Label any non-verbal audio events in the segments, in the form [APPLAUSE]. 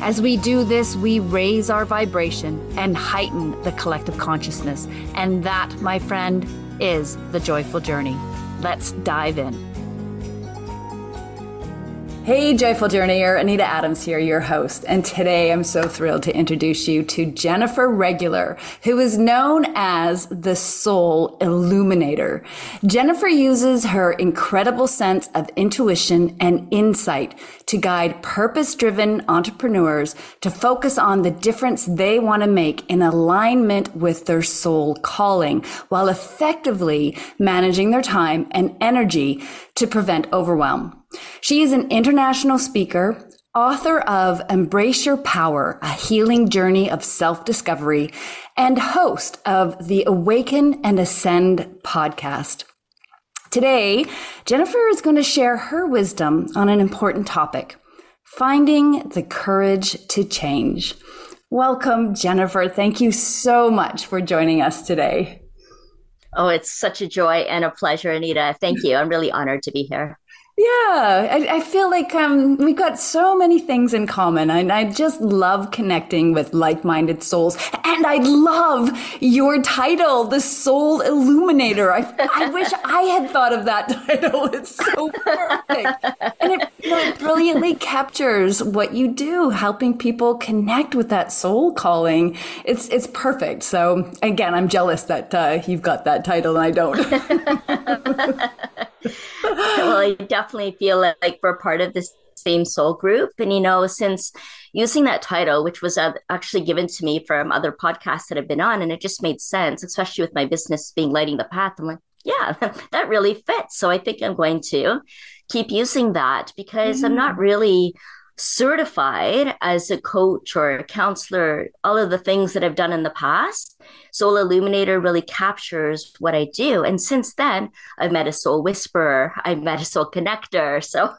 As we do this, we raise our vibration and heighten the collective consciousness. And that, my friend, is the joyful journey. Let's dive in. Hey, Joyful Journeyer, Anita Adams here, your host. And today I'm so thrilled to introduce you to Jennifer Regular, who is known as the Soul Illuminator. Jennifer uses her incredible sense of intuition and insight to guide purpose driven entrepreneurs to focus on the difference they want to make in alignment with their soul calling while effectively managing their time and energy to prevent overwhelm. She is an international speaker, author of Embrace Your Power, a healing journey of self discovery, and host of the Awaken and Ascend podcast. Today, Jennifer is going to share her wisdom on an important topic finding the courage to change. Welcome, Jennifer. Thank you so much for joining us today. Oh, it's such a joy and a pleasure, Anita. Thank you. I'm really honored to be here. Yeah, I, I, feel like um, we've got so many things in common. And I just love connecting with like minded souls. And I love your title, The Soul Illuminator. I, I wish I had thought of that [LAUGHS] title. It's so perfect. and it, you know, it brilliantly captures what you do, helping people connect with that soul calling. It's, it's perfect. So, again, I'm jealous that uh, you've got that title and I don't. [LAUGHS] [LAUGHS] well, I definitely feel like we're part of this same soul group. And, you know, since using that title, which was uh, actually given to me from other podcasts that I've been on, and it just made sense, especially with my business being lighting the path. I'm like, yeah, [LAUGHS] that really fits. So I think I'm going to keep using that because mm. I'm not mm. really certified as a coach or a counselor, all of the things that I've done in the past. Soul Illuminator really captures what I do. And since then, I've met a soul whisperer, I've met a soul connector. [LAUGHS] So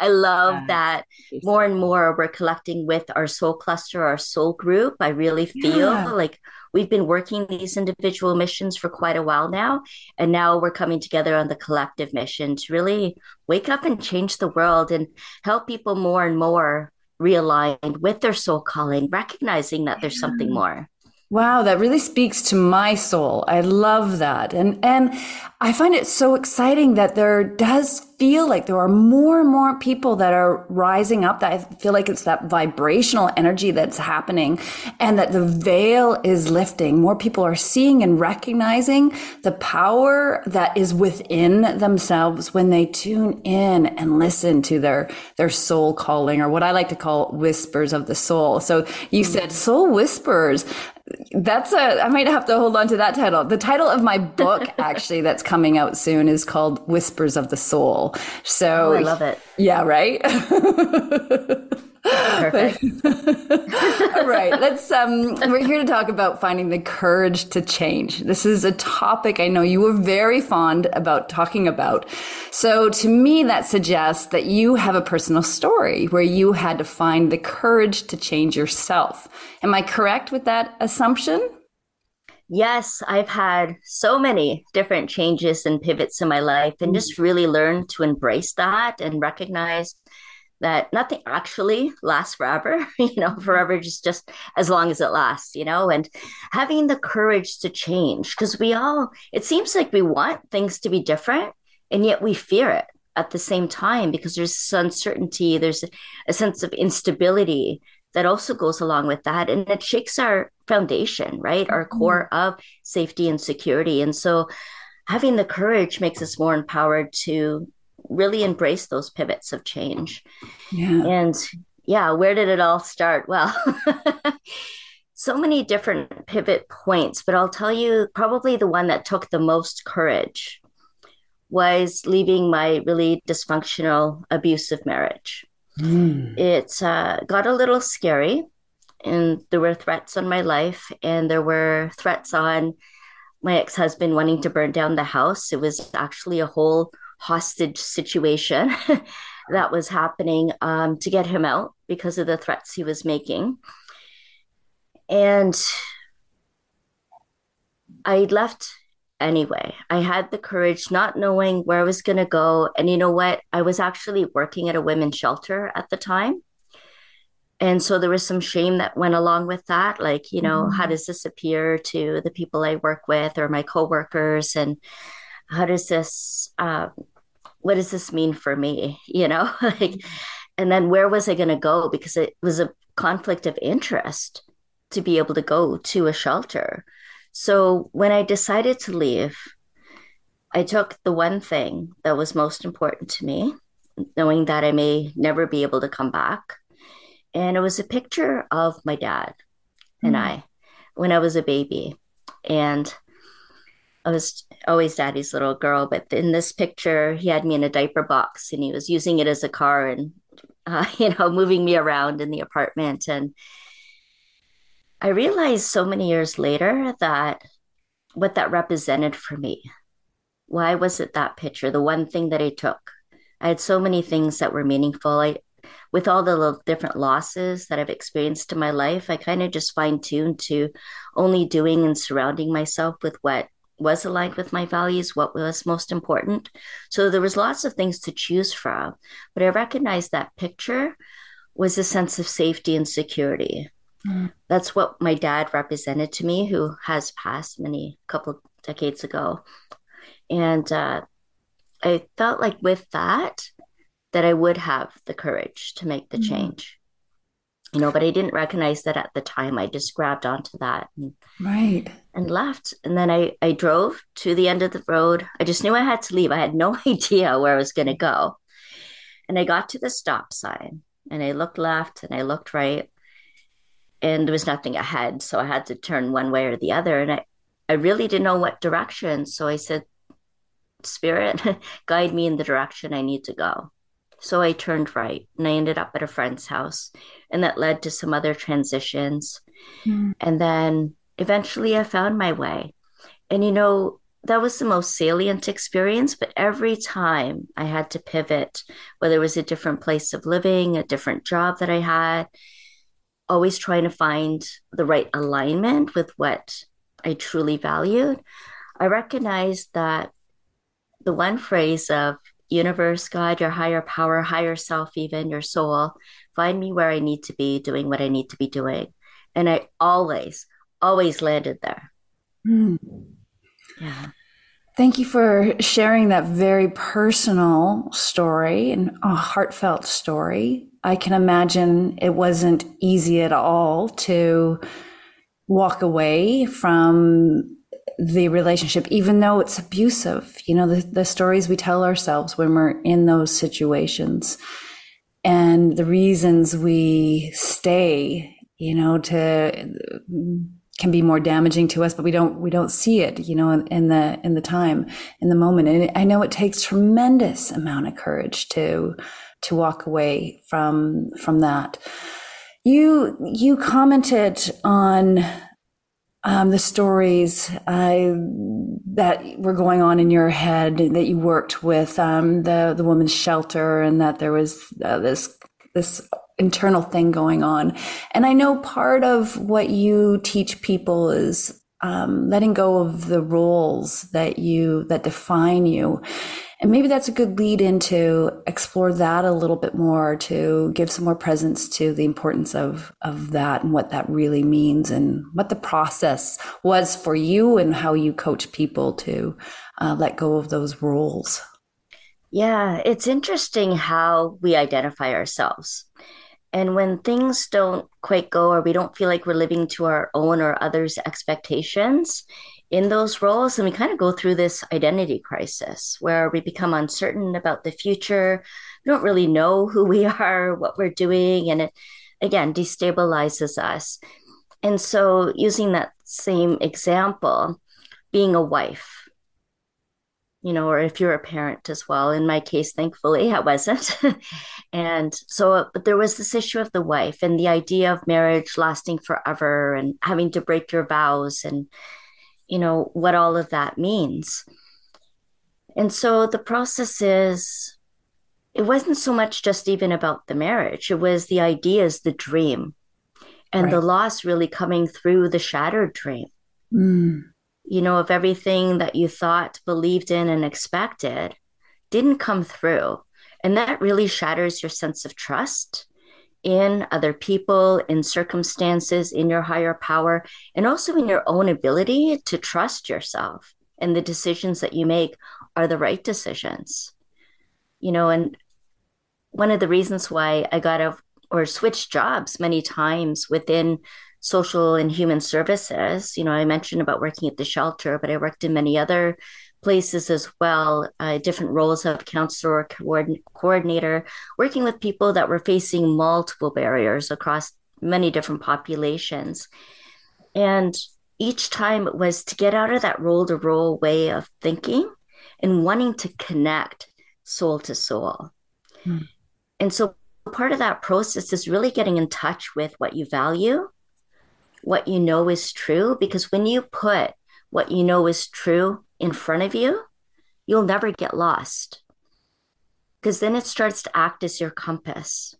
I love yeah. that more and more we're collecting with our soul cluster, our soul group. I really feel yeah. like we've been working these individual missions for quite a while now. And now we're coming together on the collective mission to really wake up and change the world and help people more and more realigned with their soul calling, recognizing that there's something mm. more. Wow, that really speaks to my soul. I love that. And and I find it so exciting that there does feel like there are more and more people that are rising up that I feel like it's that vibrational energy that's happening and that the veil is lifting. More people are seeing and recognizing the power that is within themselves when they tune in and listen to their their soul calling or what I like to call whispers of the soul. So you mm-hmm. said soul whispers that's a i might have to hold on to that title. The title of my book [LAUGHS] actually that's coming out soon is called whispers of the soul. So oh, i love it. yeah right [LAUGHS] Perfect. [LAUGHS] All right, let's. Um, we're here to talk about finding the courage to change. This is a topic I know you were very fond about talking about. So, to me, that suggests that you have a personal story where you had to find the courage to change yourself. Am I correct with that assumption? Yes, I've had so many different changes and pivots in my life, and just really learned to embrace that and recognize that nothing actually lasts forever [LAUGHS] you know forever just just as long as it lasts you know and having the courage to change because we all it seems like we want things to be different and yet we fear it at the same time because there's uncertainty there's a sense of instability that also goes along with that and it shakes our foundation right our mm-hmm. core of safety and security and so having the courage makes us more empowered to really embrace those pivots of change. Yeah. And yeah, where did it all start? Well, [LAUGHS] so many different pivot points, but I'll tell you probably the one that took the most courage was leaving my really dysfunctional, abusive marriage. Mm. It uh, got a little scary. and there were threats on my life, and there were threats on my ex husband wanting to burn down the house. It was actually a whole hostage situation [LAUGHS] that was happening um, to get him out because of the threats he was making. And I left anyway. I had the courage, not knowing where I was going to go. And you know what? I was actually working at a women's shelter at the time. And so there was some shame that went along with that. Like, you know, mm-hmm. how does this appear to the people I work with or my coworkers? And how does this, uh, what does this mean for me? You know, [LAUGHS] like, and then where was I going to go? Because it was a conflict of interest to be able to go to a shelter so when I decided to leave, I took the one thing that was most important to me, knowing that I may never be able to come back. And it was a picture of my dad mm. and. I when I was a baby. And I was always daddy's little girl, but in this picture, he had me in a diaper box and he was using it as a car and, uh, [LAUGHS] you know, moving me around in the apartment. And I realized so many years later that what that represented for me. Why was it that picture? The one thing that I took. I had so many things that were meaningful. I, with all the different losses that I've experienced in my life, I kind of just fine tuned to only doing and surrounding myself with what was aligned with my values, what was most important. So there was lots of things to choose from, but I recognized that picture was a sense of safety and security. Mm. That's what my dad represented to me, who has passed many couple decades ago. And uh, I felt like with that, that I would have the courage to make the mm. change. You know, but I didn't recognize that at the time. I just grabbed onto that and, right and left. And then I I drove to the end of the road. I just knew I had to leave. I had no [LAUGHS] idea where I was going to go. And I got to the stop sign and I looked left and I looked right and there was nothing ahead. So I had to turn one way or the other. And I, I really didn't know what direction. So I said, Spirit, [LAUGHS] guide me in the direction I need to go. So I turned right and I ended up at a friend's house. And that led to some other transitions. Mm. And then eventually I found my way. And, you know, that was the most salient experience. But every time I had to pivot, whether it was a different place of living, a different job that I had, always trying to find the right alignment with what I truly valued, I recognized that the one phrase of universe, God, your higher power, higher self, even your soul, find me where I need to be, doing what I need to be doing. And I always, always landed there. Mm. Yeah. Thank you for sharing that very personal story and a heartfelt story. I can imagine it wasn't easy at all to walk away from the relationship, even though it's abusive. You know, the, the stories we tell ourselves when we're in those situations and the reasons we stay, you know, to can be more damaging to us, but we don't we don't see it, you know, in, the in the time, in the moment. And I know it takes tremendous amount of courage to to walk away from from that. You you commented on um, the stories uh, that were going on in your head that you worked with um, the the women's shelter and that there was uh, this this internal thing going on. And I know part of what you teach people is um, letting go of the roles that you that define you. And maybe that's a good lead into explore that a little bit more to give some more presence to the importance of of that and what that really means and what the process was for you and how you coach people to uh, let go of those roles. Yeah, it's interesting how we identify ourselves. And when things don't quite go, or we don't feel like we're living to our own or others' expectations in those roles, then we kind of go through this identity crisis where we become uncertain about the future. We don't really know who we [LAUGHS] are, what we're doing, and it again destabilizes us. And so, using that same example, being a wife, you know, or if you're a parent as well. In my case, thankfully, I wasn't. [LAUGHS] and so, but there was this issue of the wife and the idea of marriage lasting forever and having to break your vows and, you know, what all of that means. And so the process is, it wasn't so much just even about the marriage, it was the ideas, the dream, and right. the loss really coming through the shattered dream. Mm you know, if everything that you thought, believed in, and expected didn't come through. And that really shatters your sense of trust in other people, in circumstances, in your higher power, and also in your own ability to trust yourself and the decisions that you make are the right decisions. You know, and one of the reasons why I got a or switched jobs many times within social and human services. You know, I mentioned about working at the shelter, but I worked in many other places as well, uh, different roles of counselor or coordinator, working with people that were facing multiple barriers across many different populations. And each time it was to get out of that role to role way of thinking and wanting to connect soul to soul. Hmm. And so part of that process is really getting in touch with what you value what you know is true because when you put what you know is true in front of you, you'll never get lost because then it starts to act as your compass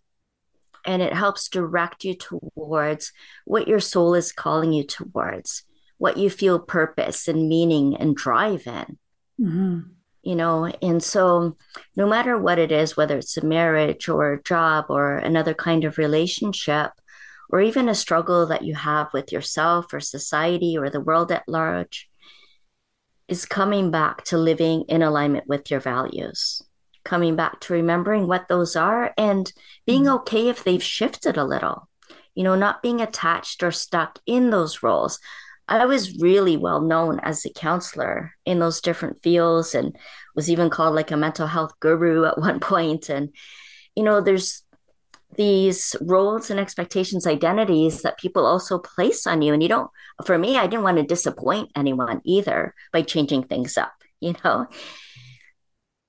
and it helps direct you towards what your soul is calling you towards, what you feel purpose and meaning and drive in. Mm-hmm. You know, and so no matter what it is, whether it's a marriage or a job or another kind of relationship, or even a struggle that you have with yourself or society or the world at large, is coming back to living in alignment with your values, coming back to remembering what those are and being mm-hmm. okay if they've shifted a little, you know, not being attached or stuck in those roles. I was really well known as a counselor in those different fields and was even called like a mental health guru at [LAUGHS] one point. And, you know, there's these roles and expectations, identities that people also place on you. And you don't, for me, I didn't want to disappoint anyone either by changing things up, [LAUGHS] you know?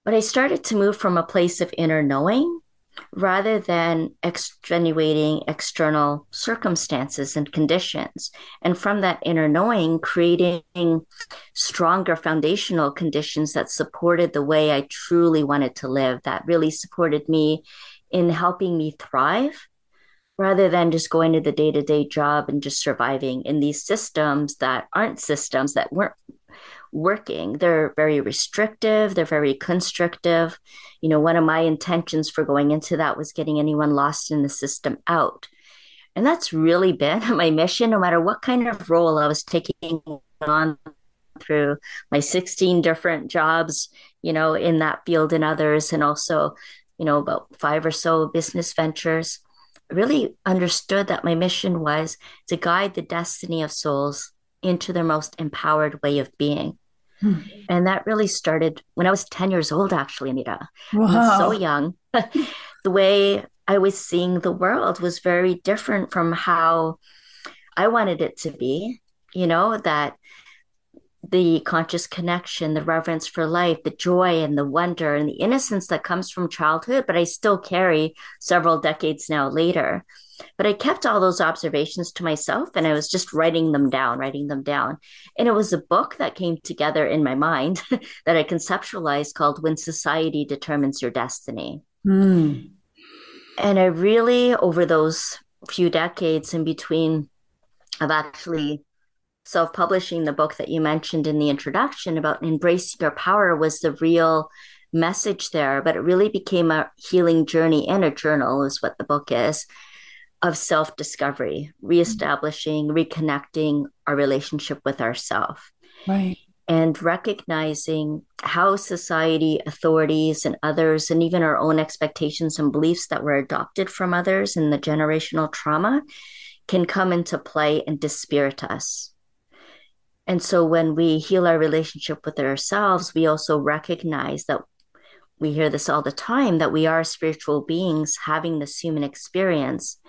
But I started to move from a place of inner knowing rather than extenuating external circumstances and conditions. And from that inner knowing, creating stronger foundational conditions that supported the way I truly wanted to live, that really supported me in helping me thrive rather than just going to the day to day job and just surviving in these systems that aren't systems that weren't working. They're very restrictive, they're very constrictive. You know, one of my intentions for going into that was getting anyone lost in the system out. And that's really been [LAUGHS] my mission, no matter what kind of role I was taking on through my 16 different jobs, you know, in that field and others, and also you know, about five or so business ventures, really understood that my mission was to guide the destiny of souls into their most empowered way of being. Hmm. And that really started when I was 10 years old, actually, Anita. Wow. so young. [LAUGHS] the way I was seeing the world was very different from how I wanted it to be. You know, that the conscious connection, the reverence for life, the joy and the wonder and the innocence that comes from childhood, but I still carry several decades now later. But I kept all those observations to myself and I was just writing them down, writing them down. And it was a book that came together in my mind [LAUGHS] that I conceptualized called When Society Determines Your Destiny. Mm. And I really, over those few decades in between, I've actually self publishing the book that you mentioned in the introduction about embracing your power was the real message there, but it really became a healing journey and a journal, is what the book is, of self discovery, reestablishing, reconnecting our relationship with ourself. Right. And recognizing how society, authorities, and others, and even our own expectations and beliefs that were adopted from others and the generational trauma can come into play and dispirit us. And so when we heal our relationship with ourselves, we also recognize that we hear this all the time that we are spiritual beings having this human experience.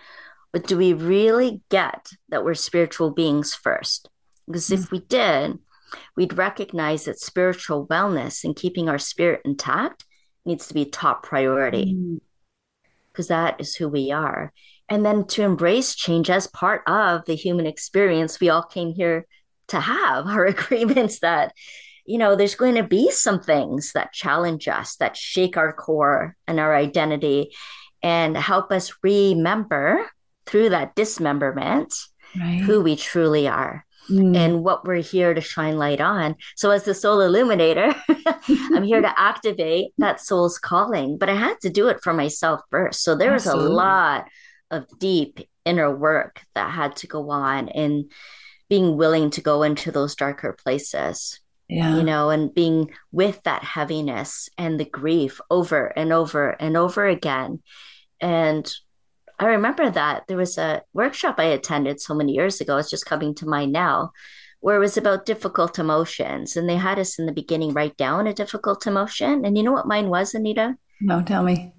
But do we really get that we're spiritual beings first? Because if we did, we'd recognize that spiritual wellness and keeping our spirit intact needs to be top priority because mm. that is who we are. And then to embrace change as part of the human experience we all came here to have our [LAUGHS] agreements that you know there's going to be some things that challenge us that shake our core and our identity and help us remember through that dismemberment right. who we truly are mm. and what we're here to shine light on. So, as the soul illuminator, [LAUGHS] I'm here to [LAUGHS] activate that soul's calling, but I had to do it for myself first. So, there was a lot of deep inner work that had to go on and being willing to go into those darker places. Yeah. You know, and being with that heaviness and the grief over and over and over again. And I remember that there was a workshop I attended so many years ago. It's just coming to mind now, where it was about difficult emotions. And they had us in the beginning write down a difficult emotion. And you know what mine was, Anita? No, tell me.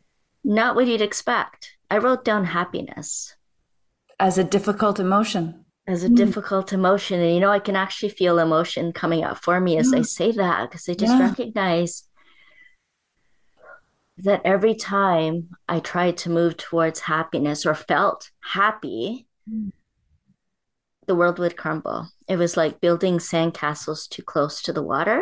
Not what you'd expect. I wrote down happiness. As a difficult emotion. As a mm. difficult emotion. And you know, I can actually feel emotion coming up for me as I say that because I just yeah. recognize that every time I tried to move towards happiness or felt happy, mm. the world would crumble. It was like building sandcastles too close to the water.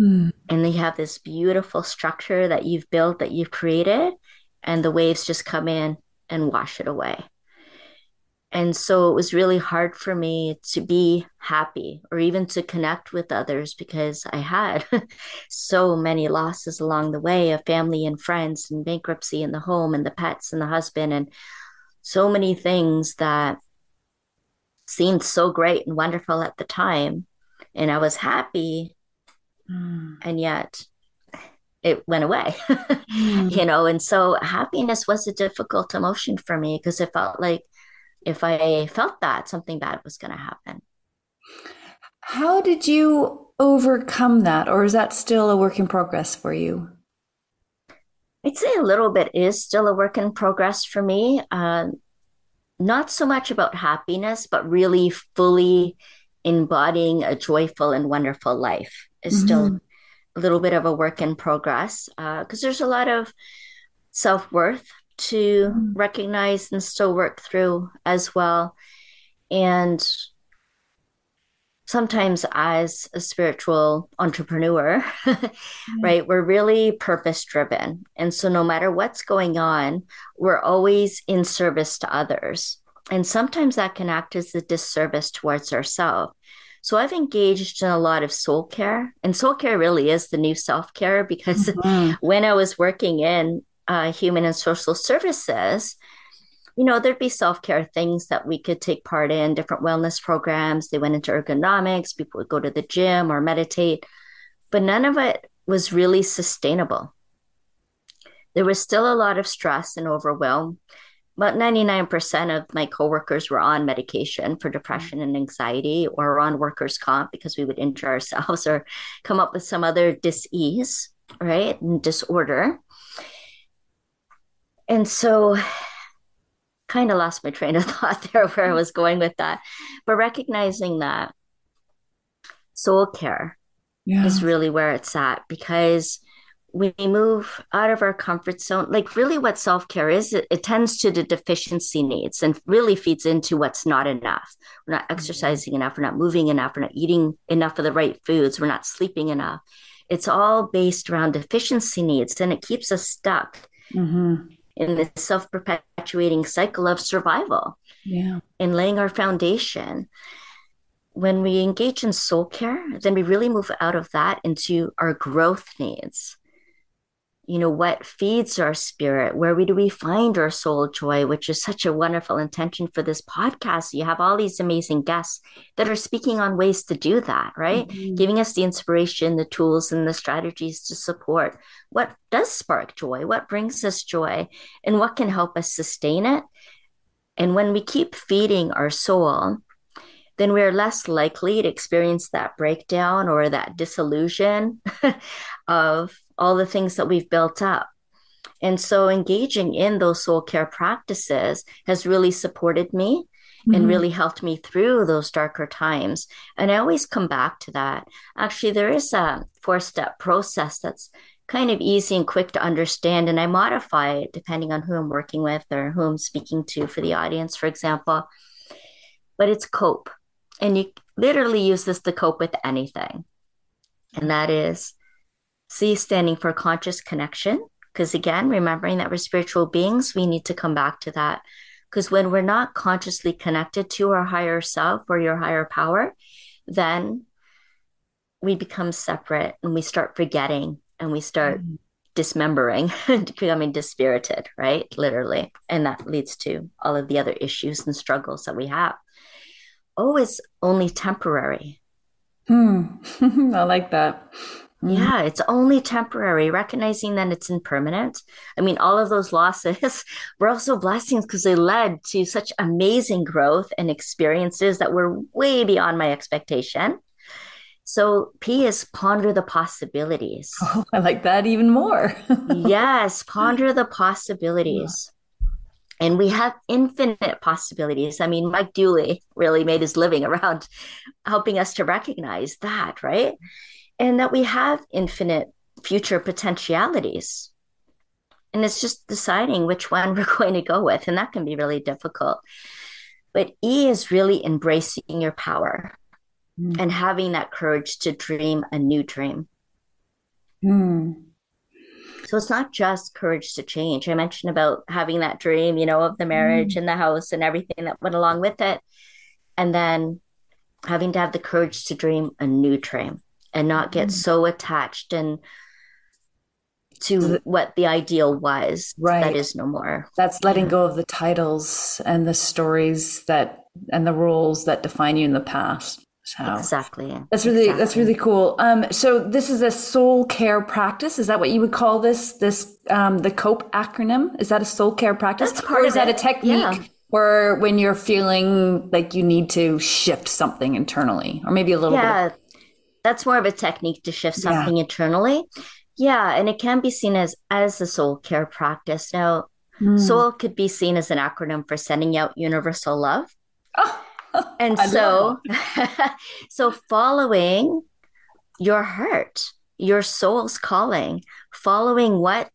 Mm. And you have this beautiful structure that you've built, that you've created, and the waves just come in and wash it away. And so it was really hard for me to be happy or even to connect with others because I had [LAUGHS] so many losses along the way of family and friends and bankruptcy in the home and the pets and the husband and so many things that seemed so great and wonderful at the time. And I was happy. Mm. And yet it went away, [LAUGHS] mm. you know. And so happiness was a difficult emotion for me because it felt like if I felt that something bad was going to happen. How did you overcome that, or is that still a work in progress for you? I'd say a little bit is still a work in progress for me. Uh, not so much about happiness, but really fully embodying a joyful and wonderful life is mm-hmm. still a little bit of a work in progress because uh, there's a lot of self worth to mm. recognize and still work through as well. And sometimes as a spiritual entrepreneur, [LAUGHS] mm. right, we're really purpose driven. And so no matter what's going on, we're always in service to others. And sometimes that can act as a disservice towards ourselves. So I've engaged in a lot of soul care, and soul care really is the new self care [LAUGHS] because mm-hmm. when I was working in uh, human and social services, you know, there'd be self care things that we could take part in, different wellness programs. They went into ergonomics, people would go to the gym or meditate, but none of it was really sustainable. There was still a lot of stress and overwhelm. About 99% of my coworkers were on medication for depression and anxiety or on workers' comp because we would injure ourselves or come up with some other disease, right? And disorder and so [SIGHS] kind of lost my train of [LAUGHS] thought there where I was going with that. But recognizing that soul care yeah. is really where it's at because we move out of our comfort zone. Like, really, what self care is, it, it, tends to the deficiency needs and really feeds into what's not enough. We're not mm-hmm. exercising enough, we're not moving enough, we're not eating enough of the right foods, we're not sleeping enough. It's all based around deficiency needs and it keeps us stuck. Mm-hmm in this self perpetuating cycle of survival. Yeah. And laying our foundation. When we engage in soul care, then we really move out of that into our growth needs you know what feeds our spirit where we do we find our soul joy which is such a wonderful intention for this podcast. You have all these amazing guests that are speaking on ways to do that right? Mm-hmm. giving us the inspiration the tools and the strategies to support. What does spark joy? What brings us joy? And what can help us sustain it? And when we keep feeding our soul then we're less likely to experience that breakdown or that disillusion [LAUGHS] of all the things that we've built up. And so engaging in those soul care practices has really supported me mm-hmm. and really helped me through those darker times. And I always come back to that. Actually, there is a four step process that's kind of easy and quick to understand. And I modify it depending on who I'm working with or who I'm speaking to for the audience, for example. But it's cope. And you literally use this to cope with anything. And that is C standing for conscious connection. Because again, remembering that we're spiritual beings, we need to come back to that. Because when we're not consciously connected to our higher self or your higher power, then we become separate and we start forgetting and we start mm-hmm. dismembering [LAUGHS] becoming dispirited, right? Literally. And that leads to all of the other issues and struggles that we have. Oh, it's only temporary. Hmm. [LAUGHS] I like that. Mm-hmm. Yeah, it's only temporary, recognizing that it's impermanent. I mean, all of those losses [LAUGHS] were also blessings because they led to such amazing growth and experiences that were way beyond my expectation. So, P is ponder the possibilities. [LAUGHS] Oh, I like that even more. yes, ponder the possibilities. And we have infinite possibilities. I mean, Mike Dooley really made his living around [LAUGHS] helping us to recognize that, right? and that we have infinite future potentialities. And it's just deciding which one [LAUGHS] we're going to go with. And that can be really difficult. But E is really embracing your power mm. and having that courage to dream a new dream. Mm. So it's not just courage to change. I mentioned about having that dream, you know, of the marriage mm. and the house and everything that went along with it. And then having to have the courage to dream a new dream and not get mm. so attached and to what the ideal was right that is no more that's letting yeah. go of the titles and the stories that and the roles that define you in the past so exactly that's really exactly. that's really cool um so this is a soul care practice is that what you would call this this um the cope acronym is that a soul care practice that's part or is that a technique yeah. or when you're feeling like you need to shift something internally or maybe a little yeah. bit of- that's more of a technique to shift something yeah. internally. Yeah, and it can be seen as as a soul care practice. Now, mm. soul could be seen as an acronym for sending out universal love. Oh, [LAUGHS] and so [LAUGHS] so following your heart, your soul's calling, following what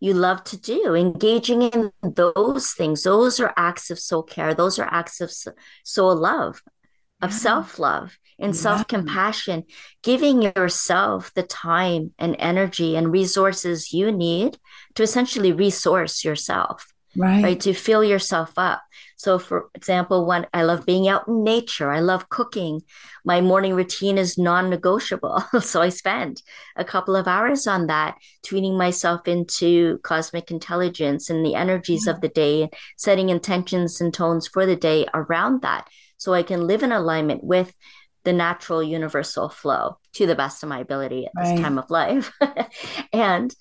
you love to do, engaging in those things. Those are acts of soul care. Those are acts of soul love, of yeah. self love and yeah. self compassion, giving yourself the time and energy and resources you need to essentially resource yourself. Right. right. To fill yourself up. So, for example, when I love being out in nature, I love cooking. My morning routine is non negotiable. [LAUGHS] so, I spend a couple of hours on that, tuning myself into cosmic intelligence and the energies yeah. of the day, and setting intentions and tones for the day around that. So, I can live in alignment with the natural universal flow to the best of my ability at this right. time of life. [LAUGHS] and,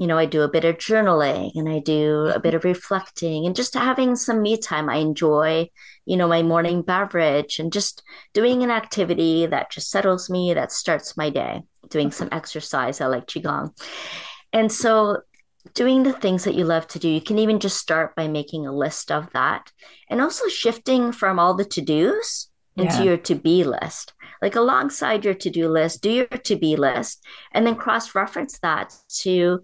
you know, I do a bit of journaling and I do a mm-hmm. bit of reflecting and just having some me time. I enjoy, you know, my morning beverage and just doing an activity that just settles me, that starts my day, doing some mm-hmm. exercise. I like Qigong. And so doing the things that you love to do. You can even just start by making a list of that and also shifting from all the to dos into yeah. your to be list. Like alongside your to do list, do your to be list and then cross reference that to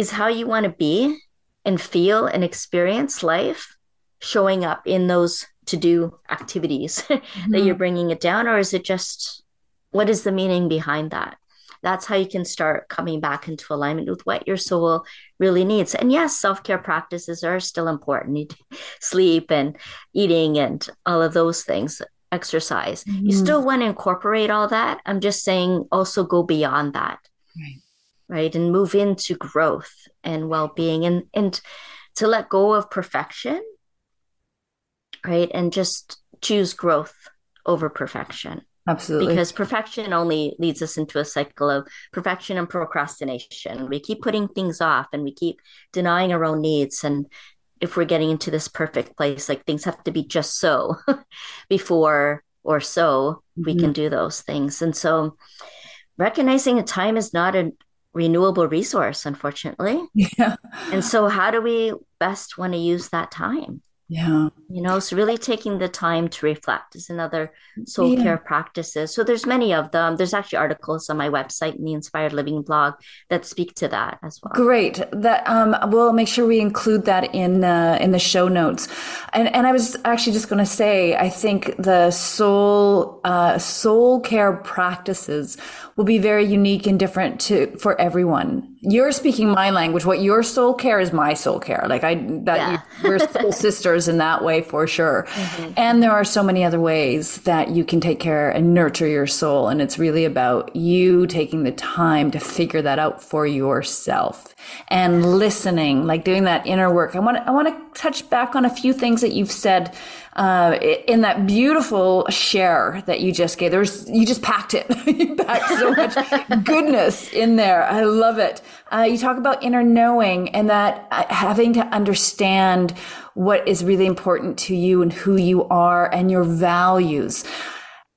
is how you want to be and feel and experience life showing up in those to do activities [LAUGHS] mm-hmm. that you're bringing it down or is it just what is the meaning behind that that's how you can start coming back into alignment with what your soul really needs. And yes, self care practices are still important. [LAUGHS] sleep and eating and all of those things, exercise. Mm-hmm. You still want to incorporate all that. I'm just saying also go beyond that. Right. Right. And move into growth and well being and, and to let go of perfection. Right. And just choose growth over perfection. Absolutely. Because perfection only leads us into a cycle of perfection and procrastination. We keep putting things off and we keep denying our own needs. And if we're getting into this perfect place, like things have to be just so [LAUGHS] before or so we mm-hmm. can do those things. And so recognizing that time is not a renewable resource, unfortunately. [LAUGHS] Yeah. And so how do we best want to use that time? Yeah. You know, so really taking the time to reflect is another soul yeah. care practices. So there's many of them. There's actually articles on my website in the Inspired Living blog that speak to that as well. Great. That um, we'll make sure we include that in uh, in the show notes. And and I was actually just going to say, I think the soul uh, soul care practices will be very unique and different to for everyone. You're speaking my language. What your soul care is my soul care. Like I that yeah. we're soul [LAUGHS] sisters in that way for sure. Mm-hmm. And there are so many other ways that you can take care and nurture your soul and it's really about you taking the time to figure that out for yourself and listening, like doing that inner work. I want to, I want to touch back on a few things that you've said uh, in that beautiful share that you just gave. There's you just packed it. [LAUGHS] you packed so much [LAUGHS] goodness in there. I love it. Uh, you talk about inner knowing and that uh, having to understand what is really important to you and who you are and your values.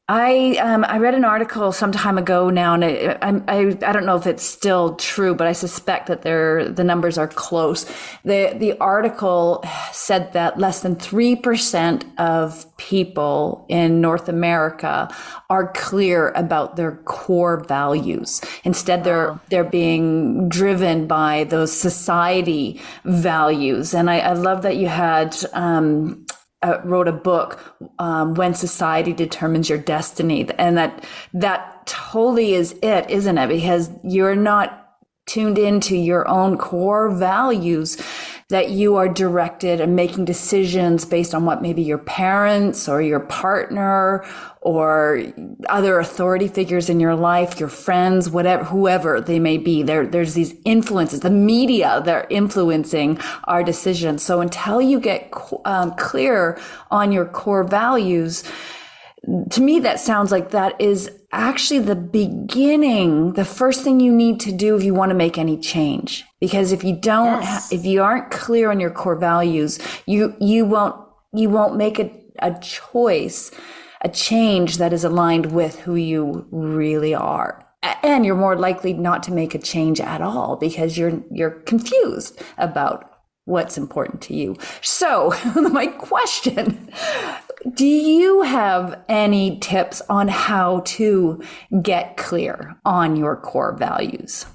I um, I read an article some time ago now, and I, I I don't know if it's still true, but I suspect that there the numbers are close. the The article said that less than three percent of people in North America are clear about their core values. Instead, they're they're being driven by those society values. And I, I love that you had um, uh, wrote a book um, when society determines your destiny and that that totally is it isn't it? Because you're not tuned into your own core values that you are directed and making decisions based on what maybe your parents or your partner or other authority figures in your life, your friends, whatever, whoever they may be. There, there's these influences, the media that are influencing our decisions. So until you get um, clear on your core values, to me, that sounds like that is actually the beginning, the first thing you need to do if you want to make any change. Because if you don't, yes. if you aren't clear on your core values, you, you won't, you won't make a, a choice, a change that is aligned with who you really are. And you're more likely not to make a change at all because you're, you're confused about what's important to you. So, [LAUGHS] my question Do you have any tips on how to get clear on your core values?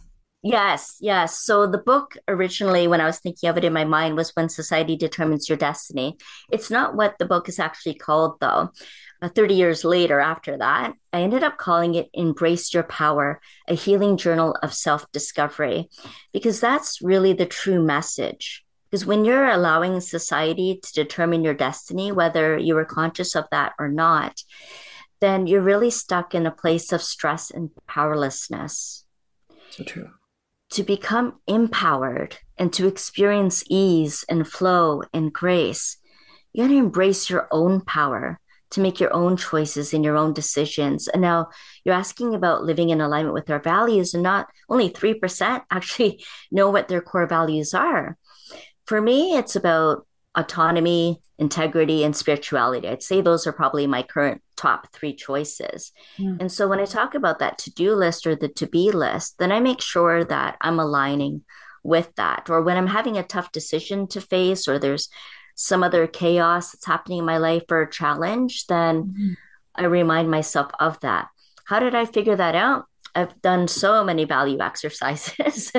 Yes, yes. So the book originally, when I was thinking of it in my mind, was When Society Determines Your Destiny. It's not what the book is actually called, though. Uh, 30 years later, after that, I ended up calling it Embrace Your Power, a healing journal of self discovery, because that's really the true message. Because when you're allowing society to determine your destiny, whether you were conscious of that or not, then you're really stuck in a place of stress and powerlessness. So true. To become empowered and to experience ease and flow and grace, you got to embrace your own power to make your own choices and your own decisions. And now you're asking about living in alignment with our values, and not only 3% actually [LAUGHS] know what their core values are. For me, it's about autonomy, integrity, and spirituality. I'd say those are probably my current top three choices. Mm. And so when I talk about that to do list or the to be list, then I make sure that I'm aligning with that. Or when I'm having a tough decision to face, or there's some other chaos that's happening in my life or a challenge, then mm. I remind myself of that. How did I figure that out? I've done so many value exercises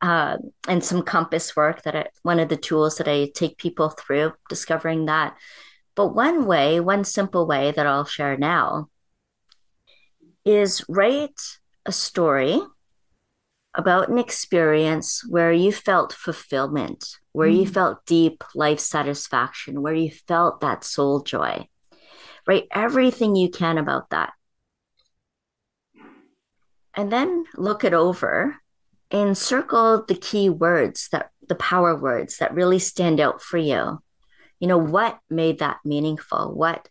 uh, [LAUGHS] and some compass work that I, one of the tools that I take people through discovering that. But one way, one simple way that I'll share now is write a story about an experience where you felt fulfillment, where mm. you felt deep life satisfaction, where you felt that soul joy. Write everything you can about that and then look it over and circle the key words that the power words that really stand out for you. You know, what made that meaningful? What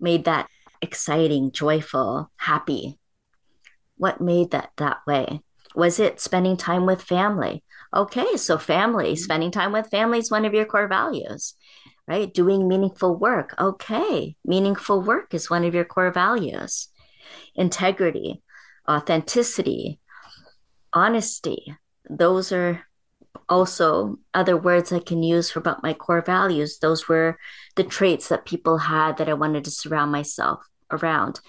made that exciting, joyful, happy? What made that that way? Was it spending time with family? Okay, so family, mm-hmm. spending time with family is one of your core values, right? Doing meaningful work. Okay, meaningful work is one of your core values. Integrity, authenticity, honesty. Those are also other words I can use for about my core values. Those were the traits that people had that I wanted to surround myself around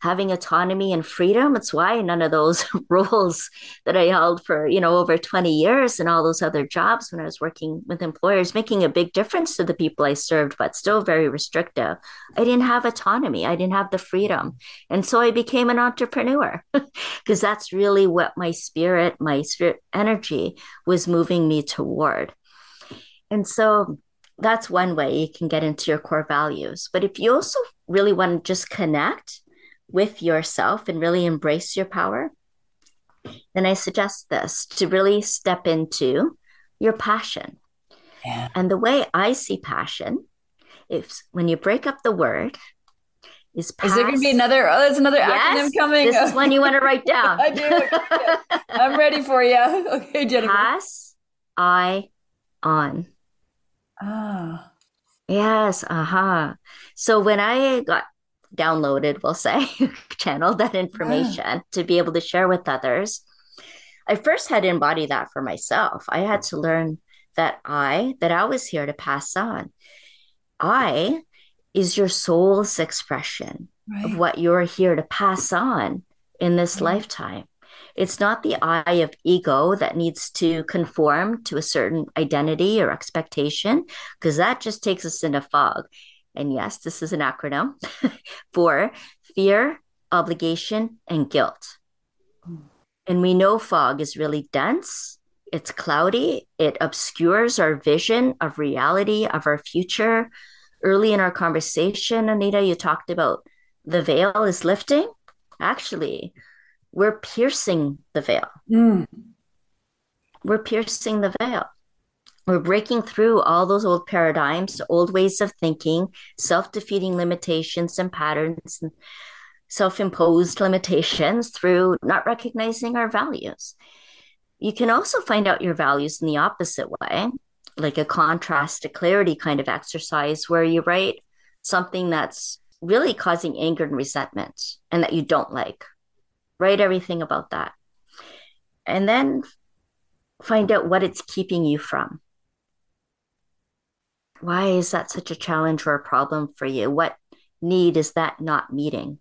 having autonomy and freedom. It's why none of those [LAUGHS] roles that I held for, you know, over 20 years and all those other jobs when I was working with employers, making a big difference to the people I served, but still very restrictive. I didn't have autonomy. I didn't have the freedom. And so I became an entrepreneur [LAUGHS] because that's really what my spirit, my spirit energy was moving me toward. And so that's one way you can get into your core values. But if you also really want to just connect with yourself and really embrace your power, then I suggest this to really step into your passion. Yeah. And the way I see passion is when you break up the word, is Is there going to be another? Oh, there's another yes, acronym coming. This is one you want to write [LAUGHS] down. I do. I'm ready for you. [LAUGHS] Okay, Jennifer. Pass, I, on. Ah. Yes. Uh huh. So when I got downloaded, we'll say, [LAUGHS] channeled that information yeah. to be able to share with others. I first had to embody that for myself. I had to learn that I, that I was here to pass on. I is your soul's expression right. of what you're here to pass on in this lifetime. It's not the I of ego that needs to conform to a certain identity or expectation, because that just takes us into fog. And yes, this is an acronym [LAUGHS] for fear, obligation, and guilt. And we know fog is really dense, it's cloudy, it obscures our vision of reality, of our future. Early in our conversation, Anita, you talked about the veil is lifting. Actually, we're piercing the veil. Mm. We're piercing the veil. We're breaking through all those old paradigms, old ways of thinking, self defeating limitations and patterns, and self imposed limitations through not recognizing our values. You can also find out your values in the opposite way, like a contrast to clarity kind of exercise where you write something that's really causing anger and resentment and that you don't like. Write everything about that. And then find out what it's keeping you from why is that such a challenge or a problem for you? What need is that not meeting?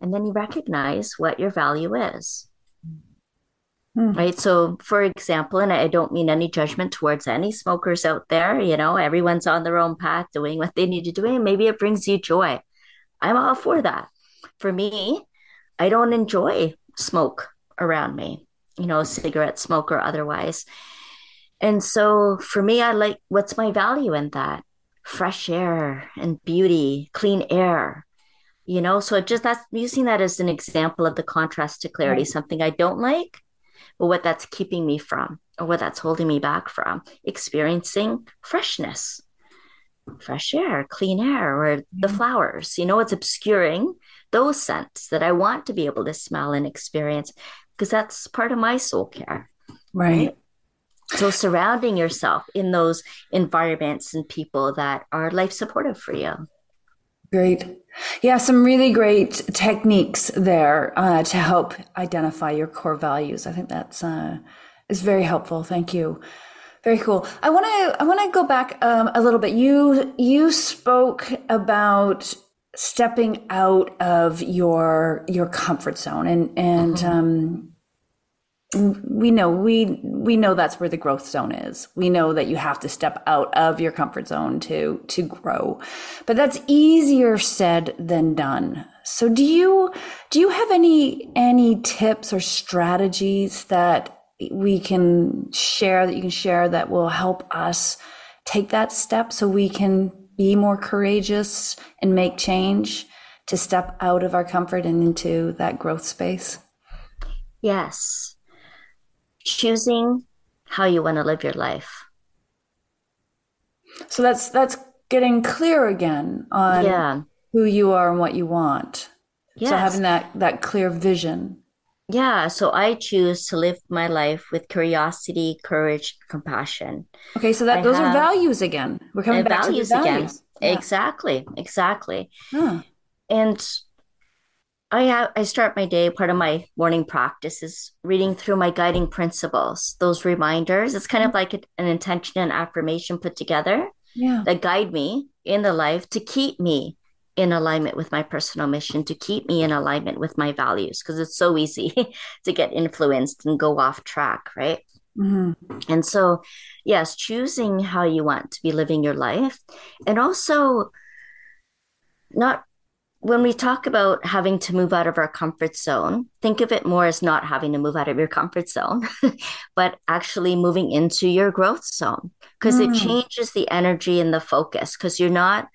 And then you recognize what your value is. Hmm. Right. So, for example, and I don't mean any judgment towards any smokers out there, you know, everyone's on their own path doing what they need to do. And maybe it brings you joy. I'm all for that. For me, I don't enjoy smoke around me, you know, cigarette smoke or otherwise. And so for me, I like what's my value in that? Fresh air and beauty, clean air. You know, so just that's using that as an example of the contrast to clarity, right. something I don't like, but what that's keeping me from, or what that's holding me back from, experiencing freshness, fresh air, clean air, or the flowers. You know, it's obscuring those scents that I want to be able to smell and experience because that's part of my soul care. Right. So surrounding yourself in those environments and people that are life supportive for you. Great. Yeah, some really great techniques there uh, to help identify your core values. I think that's uh, is very helpful. Thank you. Very cool. I want to I want to go back um, a little bit. You you spoke about stepping out of your your comfort zone and and mm-hmm. um, we know we we know that's where the growth zone is. We know that you have to step out of your comfort zone to to grow. But that's easier said than done. So do you do you have any any tips or strategies that we can share that you can share that will help us take that step so we can be more courageous and make change to step out of our comfort and into that growth space? Yes choosing how you want to live your life. So that's that's getting clear again on yeah. who you are and what you want. Yes. So having that that clear vision. Yeah, so I choose to live my life with curiosity, courage, compassion. Okay, so that I those are values again. We're coming back values to values again. Yeah. Exactly, exactly. Huh. And I have, I start my day. Part of my morning practice is reading through my guiding principles, those reminders. It's kind of like an intention and affirmation put together yeah. that guide me in the life to keep me in alignment with my personal mission, to keep me in alignment with my values, because it's so easy [LAUGHS] to get influenced and go off track, right? Mm-hmm. And so, yes, choosing how you want to be living your life, and also not when we talk about having to move out of our comfort zone, think of it more as not having to move out of your comfort zone, [LAUGHS] but actually moving into your growth zone because mm. it changes the energy and the focus because you're not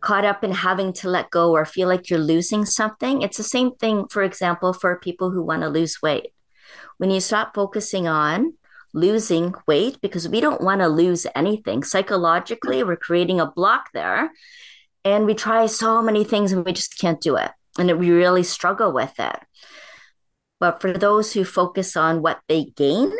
caught up in having to let go or feel like you're losing something. It's the same thing, for example, for people who want to lose weight. When you stop focusing on losing weight, because we don't want to lose anything, psychologically, we're creating a block there. And we try so many things and we just can't do it. And we really struggle with it. But for those who focus on what they gain,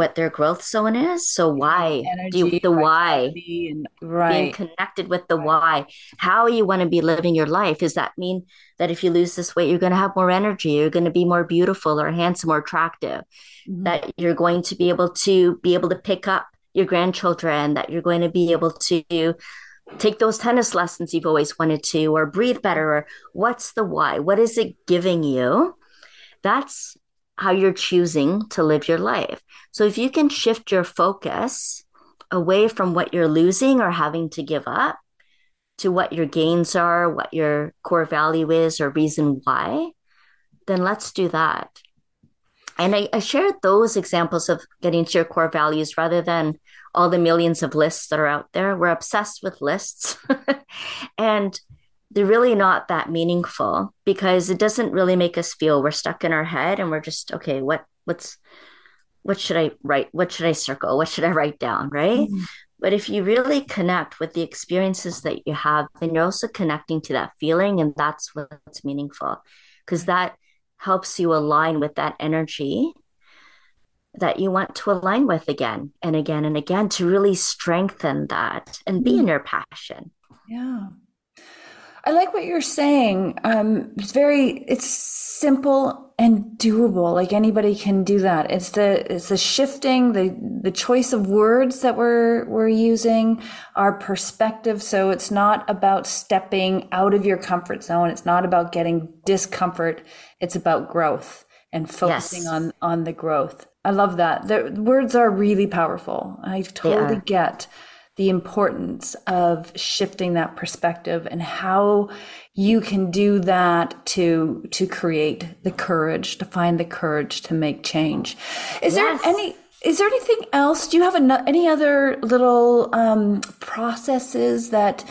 what their growth zone is. So why Energy, do you, the why and, right. being connected with the right. why, how you want to be living your life. Does that mean that if you lose this weight, you're going to have more energy, you're going to be more beautiful or handsome or attractive, mm-hmm. that you're going to be able to be able to pick up your grandchildren, that you're going to be able to take those tennis lessons you've always wanted to, or breathe better, or what's the why? What is it giving you? That's how you're choosing to live your life. So if you can shift your focus away from what you're losing or having to give up to what your gains are, what your core value is, or reason why, then let's do that. And I, I shared those examples of getting to your core values rather than all the millions of lists that are out there. We're obsessed with lists. [LAUGHS] and they're really not that meaningful because it doesn't really make us feel we're stuck in our head and we're just okay what what's what should i write what should i circle what should i write down right mm-hmm. but if you really connect with the experiences that you have then you're also connecting to that feeling and that's what's meaningful because that helps you align with that energy that you want to align with again and again and again to really strengthen that and be in mm-hmm. your passion yeah I like what you're saying. Um, it's very, it's simple and doable. Like anybody can do that. It's the, it's the shifting, the, the choice of words that we're, we're using, our perspective. So it's not about stepping out of your comfort zone. It's not about getting discomfort. It's about growth and focusing yes. on, on the growth. I love that. The words are really powerful. I totally get the importance of shifting that perspective and how you can do that to to create the courage to find the courage to make change. Is yes. there any is there anything else? Do you have an, any other little um, processes that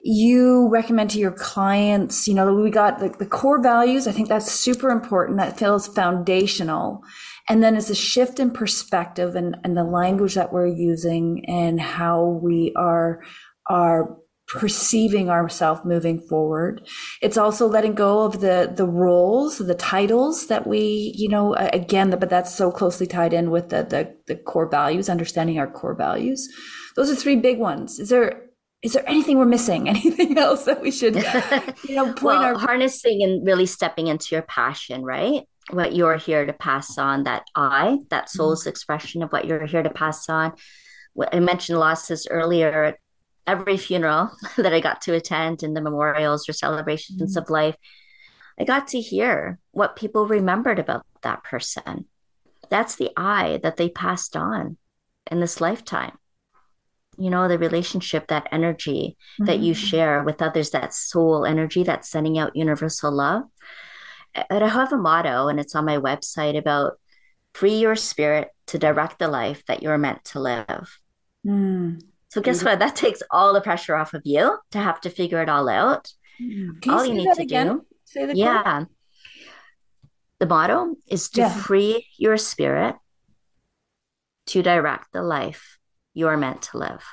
you recommend to your clients? You know we got the, the core values i think that's super important that feels foundational. And then it's a shift in perspective and, and the language that we're using and how we are are perceiving ourselves moving forward. It's also letting go of the the roles, the titles that we, you know, again, but that's so closely tied in with the the, the core values, understanding our core values. Those are three big ones. Is there is there anything we're missing? [LAUGHS] Anything else that we should, you know, [LAUGHS] point well, our harnessing and really stepping into your passion, right? what you're here to pass on that I, that mm-hmm. soul's mm-hmm. expression of what you're here to pass on. I mentioned losses earlier. Every funeral [LAUGHS] that I got to attend and the memorials or celebrations mm-hmm. of life, I got to hear what people remembered about that person. That's the I that they passed on in this lifetime. You know, the relationship, that energy mm-hmm. that you mm-hmm. share with others, that soul energy that's sending out universal love and I have a motto, and it's on my website about free your spirit to direct the life that you're meant to live. Mm. So guess what? That takes all the pressure off of you to have to figure it all out. Mm. all you, you need to again? do, yeah. The motto is to yeah. free your spirit to direct the life you are meant to live.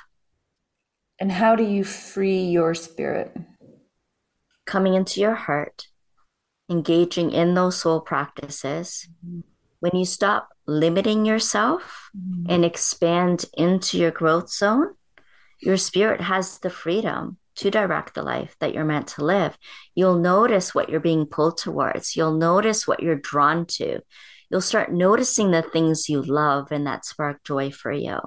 And how do you free your spirit? Coming into your heart engaging in those soul practices, mm-hmm. when you stop limiting yourself mm-hmm. and expand into your growth zone, your spirit has the freedom to direct the life that you're meant to live, you'll notice what you're being pulled towards. You'll notice what you're drawn to. You'll start noticing the things you love and that spark joy for you.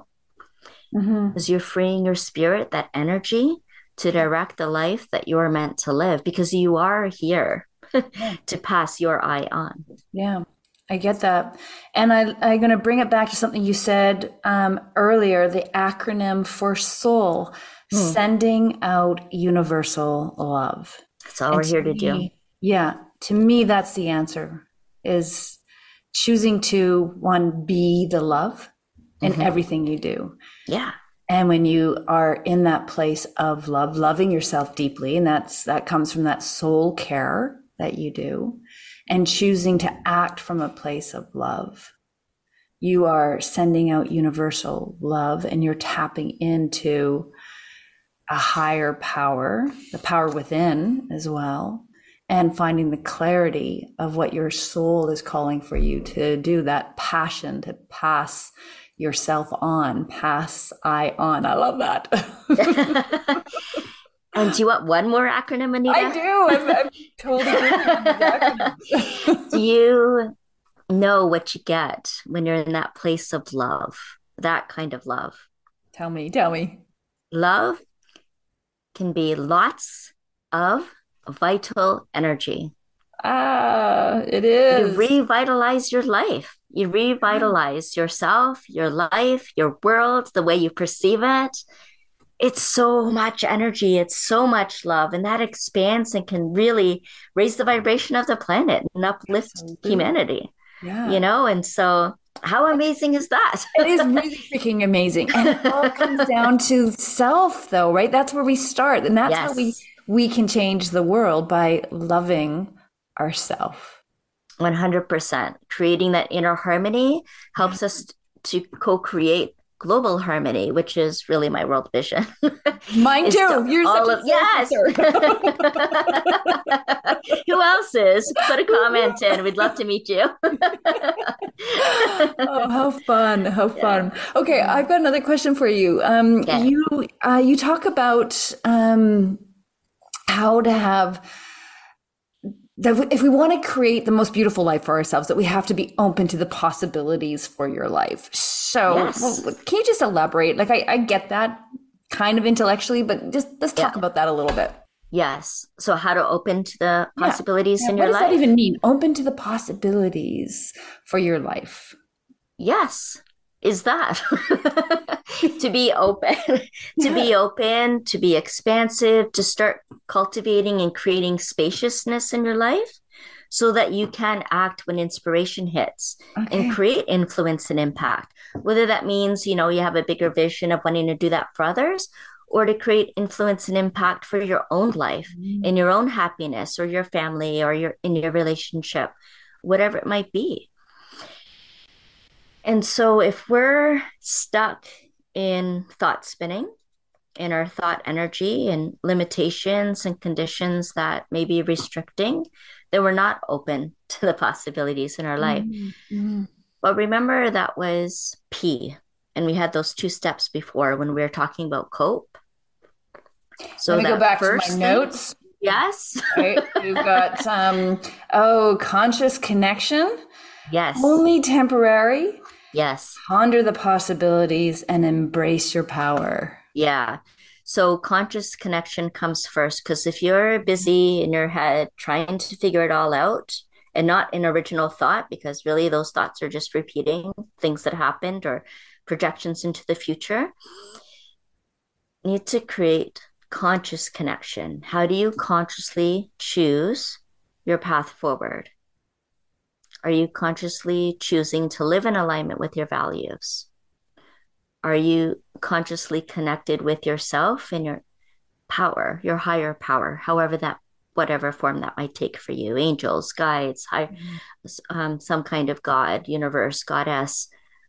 Mm-hmm. Because you're freeing your spirit, that energy to direct the life that you're meant to live because you are here [LAUGHS] to pass your I on. Yeah. I get that. And I, I'm going to bring it back to something you said um, earlier the acronym for SOUL, hmm. sending out universal love. That's all and we're here to, to me, do. Yeah. To me, that's the answer is choosing to one, be the love in mm-hmm. everything you do. Yeah. And when you are in that place of love, loving yourself deeply, and that's that comes from that soul care that you do and choosing to act from a place of love. You are sending out universal love and you're tapping into a higher power, the power within as well, and finding the clarity of what your soul is calling for you to do, that passion to pass yourself on, pass I on. I love that. [LAUGHS] [LAUGHS] And do you want one more acronym, Anita? I do. I'm, I'm totally [LAUGHS] Do you know what you get when you're in that place of love? That kind of love. Tell me, tell me. Love can be lots of vital energy. Ah, it is. You revitalize your life. You revitalize yourself, your life, your world, the way you perceive it it's so much energy it's so much love and that expands and can really raise the vibration of the planet and uplift Absolutely. humanity yeah. you know? And so how amazing is that? It is [LAUGHS] really freaking amazing. And it all comes down to self though right? That's where we start and that's yes. how we we can change the world by loving ourselves 100% creating that inner harmony helps us to co-create global harmony, which is really my world vision. [LAUGHS] Mine too. You're all of, yes. [LAUGHS] Who else is? Put a comment in. We'd love to meet you. [LAUGHS] oh, how fun! How fun. Yeah. Okay, I've got another question for you. Um, okay. You uh, you talk about um, how to have that if we want to create the most beautiful life for ourselves, that we have to be open to the possibilities for your life. So, yes. well, can you just elaborate? Like, I, I, get that kind of intellectually, but just let's talk yeah. about that a little bit. Yes. So, how to open to the possibilities yeah. Yeah. in your life? What does that even mean? Open to the possibilities for your life. Yes is that [LAUGHS] to be open to yeah. be open to be expansive to start cultivating and creating spaciousness in your life so that you can act when inspiration hits okay. and create influence and impact whether that means you know you have a bigger vision of wanting to do that for others or to create influence and impact for your own life mm. in your own happiness or your family or your in your relationship whatever it might be and so if we're stuck in thought spinning, in our thought energy and limitations and conditions that may be restricting, then we're not open [LAUGHS] to the possibilities in our life. Mm-hmm. But remember that was P. And we had those two steps before when we were talking about cope. So Let me go back to my thing, notes. Yes. [LAUGHS] right. We've got um oh conscious connection. Yes. Only temporary. Yes. Ponder the possibilities and embrace your power. Yeah. So conscious connection comes first because if you're busy in your head trying to figure it all out and not in original thought, because really those thoughts are just repeating things that happened or projections into the future, need to create conscious connection. How do you consciously choose your path forward? Are you consciously choosing to live in alignment with your values? Are you consciously connected with yourself and your power, your higher power, however that, whatever form that might take for you, angels, guides, high, um, some kind of God, universe, goddess,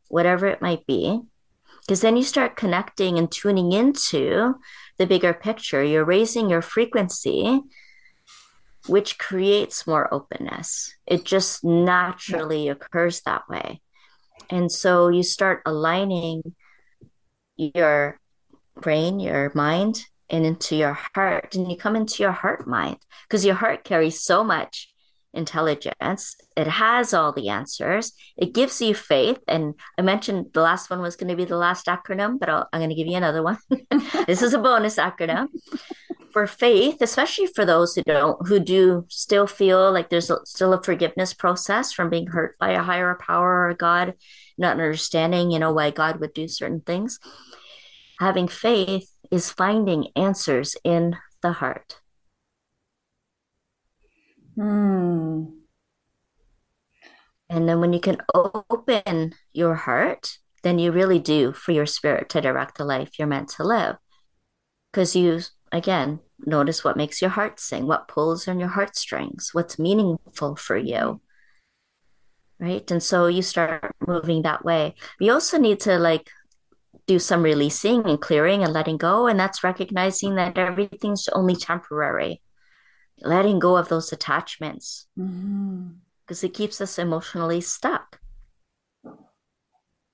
whatever it might be? Because then you start connecting and tuning into the bigger picture. You're raising your frequency which creates more openness. It just naturally occurs that way. And so you start aligning your brain, your mind, and into your heart and you come into your heart mind because your heart carries so much intelligence. It has all the answers. It gives you faith. And I mentioned the last one was going to be the last acronym, but i am going to give you another one. [LAUGHS] this is a bonus acronym for faith, especially for those who don't, who do still feel like there's a, still a forgiveness process from being hurt by a higher power or God, not understanding, you know, why God would do certain things. Having faith is finding answers in the heart. Hmm. And then when you can open your heart, then you really do for your spirit to direct the life you're meant to live. Because you, again, notice what makes your heart sing, what pulls on your heartstrings, what's meaningful for you. Right. And so you start moving that way. You also need to like do some releasing and clearing and letting go. And that's recognizing that everything's only temporary letting go of those attachments because mm-hmm. it keeps us emotionally stuck.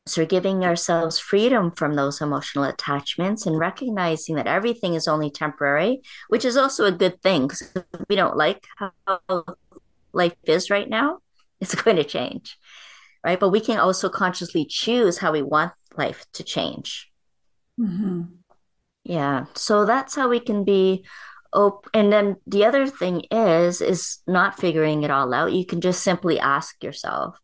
So, giving ourselves freedom from those emotional attachments and recognizing that everything is only temporary, which is also a good thing because we don't like how life is right now, [LAUGHS] it's going to change, right? But we can also consciously choose how we want life to change. Mm-hmm. Yeah. So, that's how we can be op- and then the other thing is is not figuring it all out you can just simply ask yourself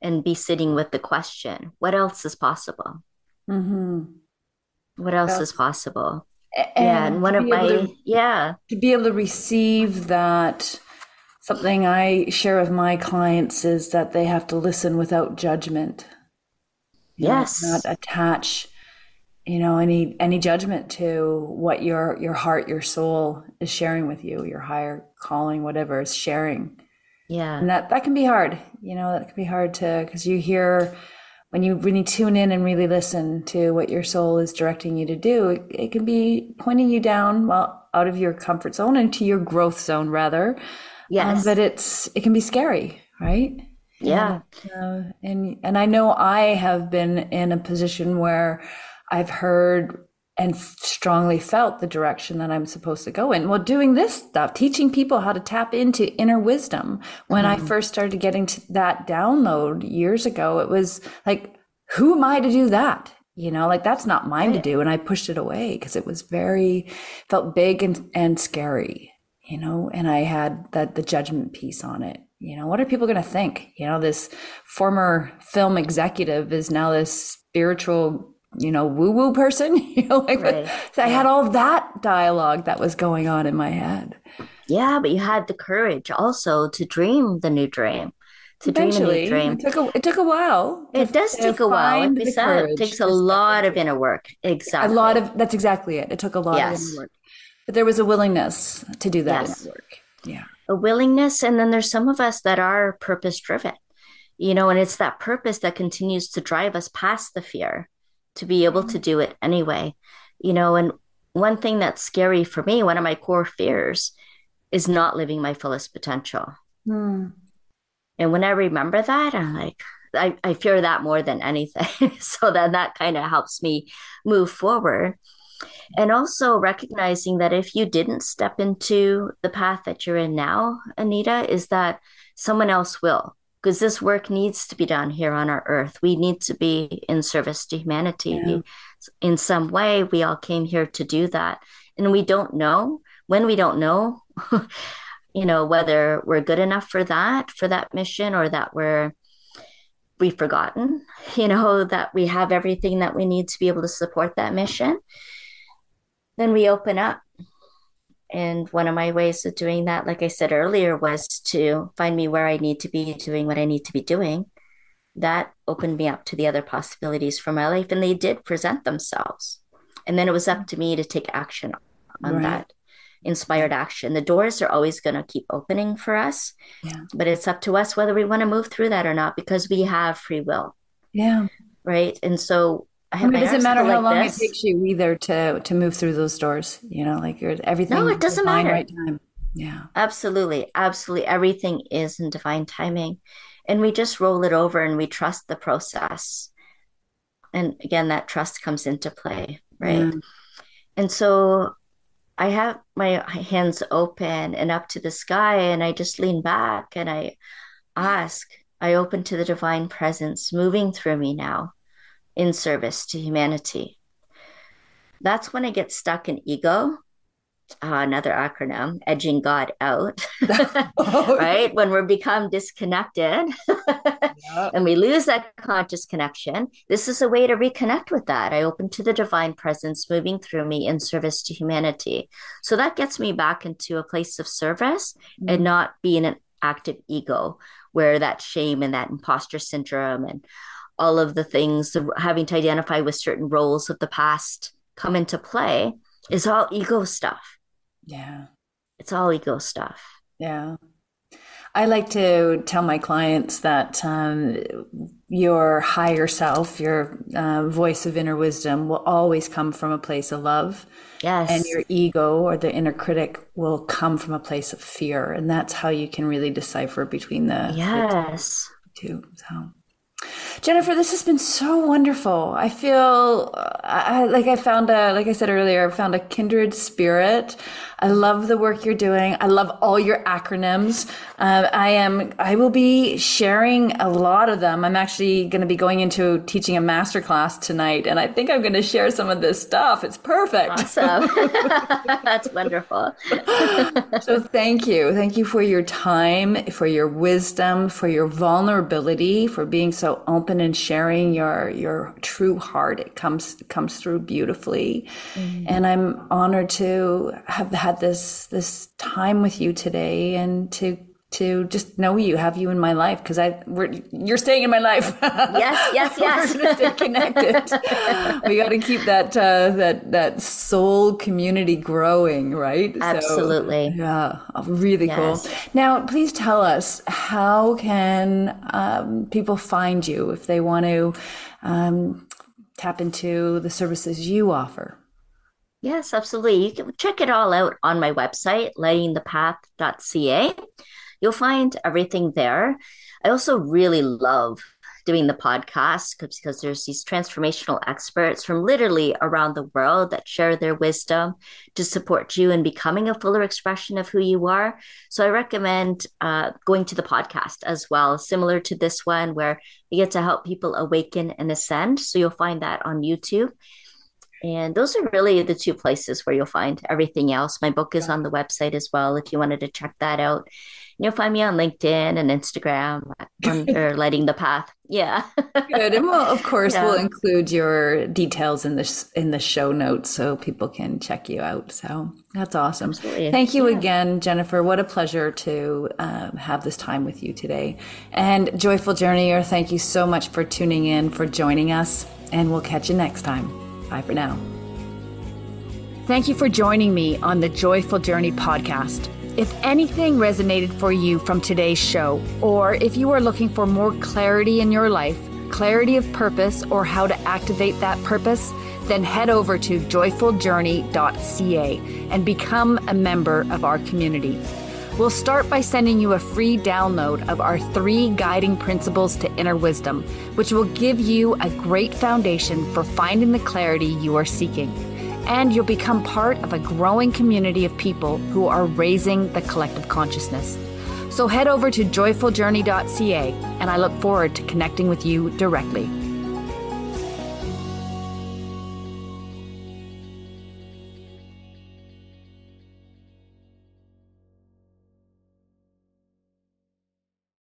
and be sitting with the question what else is possible? Mm-hmm. what else That's, is possible? And yeah and one of my to, yeah. to be able to receive that something i share with my clients is that they have to listen without judgment. Yes know, not attach you know any any judgment to what your your heart your soul is sharing with you your higher calling whatever is sharing yeah. And that that can be hard you know that can be hard to because you hear when you really tune in and really listen to what your soul is directing you to do it, it can be pointing you down well out of your comfort zone into your growth zone rather. Um, yes. um, but it's it can be scary right? Yeah. and, uh, and and i know i have been in a position where I've heard and strongly felt the direction that I'm supposed to go in. Well, doing this stuff, teaching people how to tap into inner wisdom. When mm-hmm. I first started getting to that download years ago, it was like, who am I to do that? You know, like that's not mine to do. And I pushed it away because it was very, felt big and, and scary, you know, and I had that the judgment piece on it. You know, what are people going to think? You know, this former film executive is now this spiritual you know, woo woo person. [LAUGHS] you know, like right. so I had all that dialogue that was going on in my head. Yeah, but you had the courage also to dream the new dream. To Eventually, dream a new dream. It took a, it took a while. It does take a while. Like said, it takes a lot of inner work. Exactly. A lot of that's exactly it. It took a lot yes. of inner work. But there was a willingness to do that yes. work. Yeah. A willingness. And then there's some of us that are purpose driven. You know, and it's that purpose that continues to drive us past the fear to be able to do it anyway. You know, and one thing that's scary for me, one of my core fears is not living my fullest potential. Mm. And when I remember that, I'm like, I, I fear that more than anything. [LAUGHS] so then that kind of helps me move forward. And also recognizing that if you didn't step into the path that you're in now, Anita, is that someone else will because this work needs to be done here on our earth. We need to be in service to humanity yeah. in some way. We all came here to do that. And we don't know when we don't know, [LAUGHS] you know, whether we're good enough for that, for that mission, or that we're we've forgotten, [LAUGHS] you know, that we have everything that we need to be able to support that mission. Then we open up and one of my ways of doing that, like I said earlier, was to find me where I need to be doing what I need to be doing. That opened me up to the other possibilities for my life, and they did present themselves. And then it was up to me to take action on right. that inspired action. The doors are always going to keep opening for us, yeah. but it's up to us whether we want to move through that or not because we have free will. Yeah. Right. And so I, mean, it doesn't matter how like long this. it takes you either to to move through those doors. You know, like you're everything. No, it doesn't matter. Right time. Yeah, absolutely, absolutely. Everything is in divine timing, and we just roll it over and we trust the process. And again, that trust comes into play, right? Yeah. And so, I have my hands open and up to the sky, and I just lean back and I ask, I open to the divine presence moving through me now in service to humanity. That's when I get stuck in ego uh, another acronym, edging God out, oh, [LAUGHS] [LAUGHS] right? When we become disconnected yep. [LAUGHS] and we lose that conscious connection, this is a way to reconnect with that. I open to the divine presence moving through me in service to humanity. So that gets me back into a place of service mm-hmm. and not being an active ego where that shame and that imposter syndrome and all of the things, having to identify with certain roles of the past come into play is all ego stuff yeah. It's all ego stuff. Yeah. I like to tell my clients that um, your higher self, your uh, voice of inner wisdom, will always come from a place of love. Yes. And your ego or the inner critic will come from a place of fear. And that's how you can really decipher between the, yes. the two. So. Jennifer, this has been so wonderful. I feel I, like I found a, like I said earlier, I found a kindred spirit. I love the work you're doing. I love all your acronyms. Uh, I am, I will be sharing a lot of them. I'm actually going to be going into teaching a master class tonight, and I think I'm going to share some of this stuff. It's perfect. Awesome. [LAUGHS] [LAUGHS] That's wonderful. [LAUGHS] so thank you. Thank you for your time, for your wisdom, for your vulnerability, for being so open and sharing your, your true heart. It comes, comes through beautifully. Mm-hmm. And I'm honored to have had had this this time with you today and to to just know you, have you in my life because I we're you're staying in my life. yes, yes, [LAUGHS] yes. we're gonna stay connected. we got to keep that uh, that that soul community growing, right? Absolutely. So, yeah, really yes. cool. Now, please tell us how can um, people find you if they want to um, tap into the services you offer. Yes, absolutely. You can check it all out on my website, lightingthepath.ca. You'll find everything there. I also really love doing the podcast because there's these transformational experts from literally around the world that share their wisdom to support you in becoming a fuller expression of who you are. So I recommend uh, going to the podcast as well, similar to this one, where we get to help people awaken and ascend. So you'll find that on YouTube. And those are really the two places where you'll find everything else. My book is on the website as well if you wanted to check that out. You'll find me on LinkedIn and Instagram under [LAUGHS] Lighting the Path. Yeah. Good. And we'll, of course, yeah. we'll include your details in the, in the show notes so people can check you out. So that's awesome. Absolutely. Thank you yeah. again, Jennifer. What a pleasure to um, have this time with you today. And Joyful Journeyer, thank you so much for tuning in, for joining us, and we'll catch you next time. Bye for now. Thank you for joining me on the Joyful Journey podcast. If anything resonated for you from today's show, or if you are looking for more clarity in your life, clarity of purpose, or how to activate that purpose, then head over to joyfuljourney.ca and become a member of our community. We'll start by sending you a free download of our three guiding principles to inner wisdom, which will give you a great foundation for finding the clarity you are seeking. And you'll become part of a growing community of people who are raising the collective consciousness. So head over to joyfuljourney.ca, and I look forward to connecting with you directly.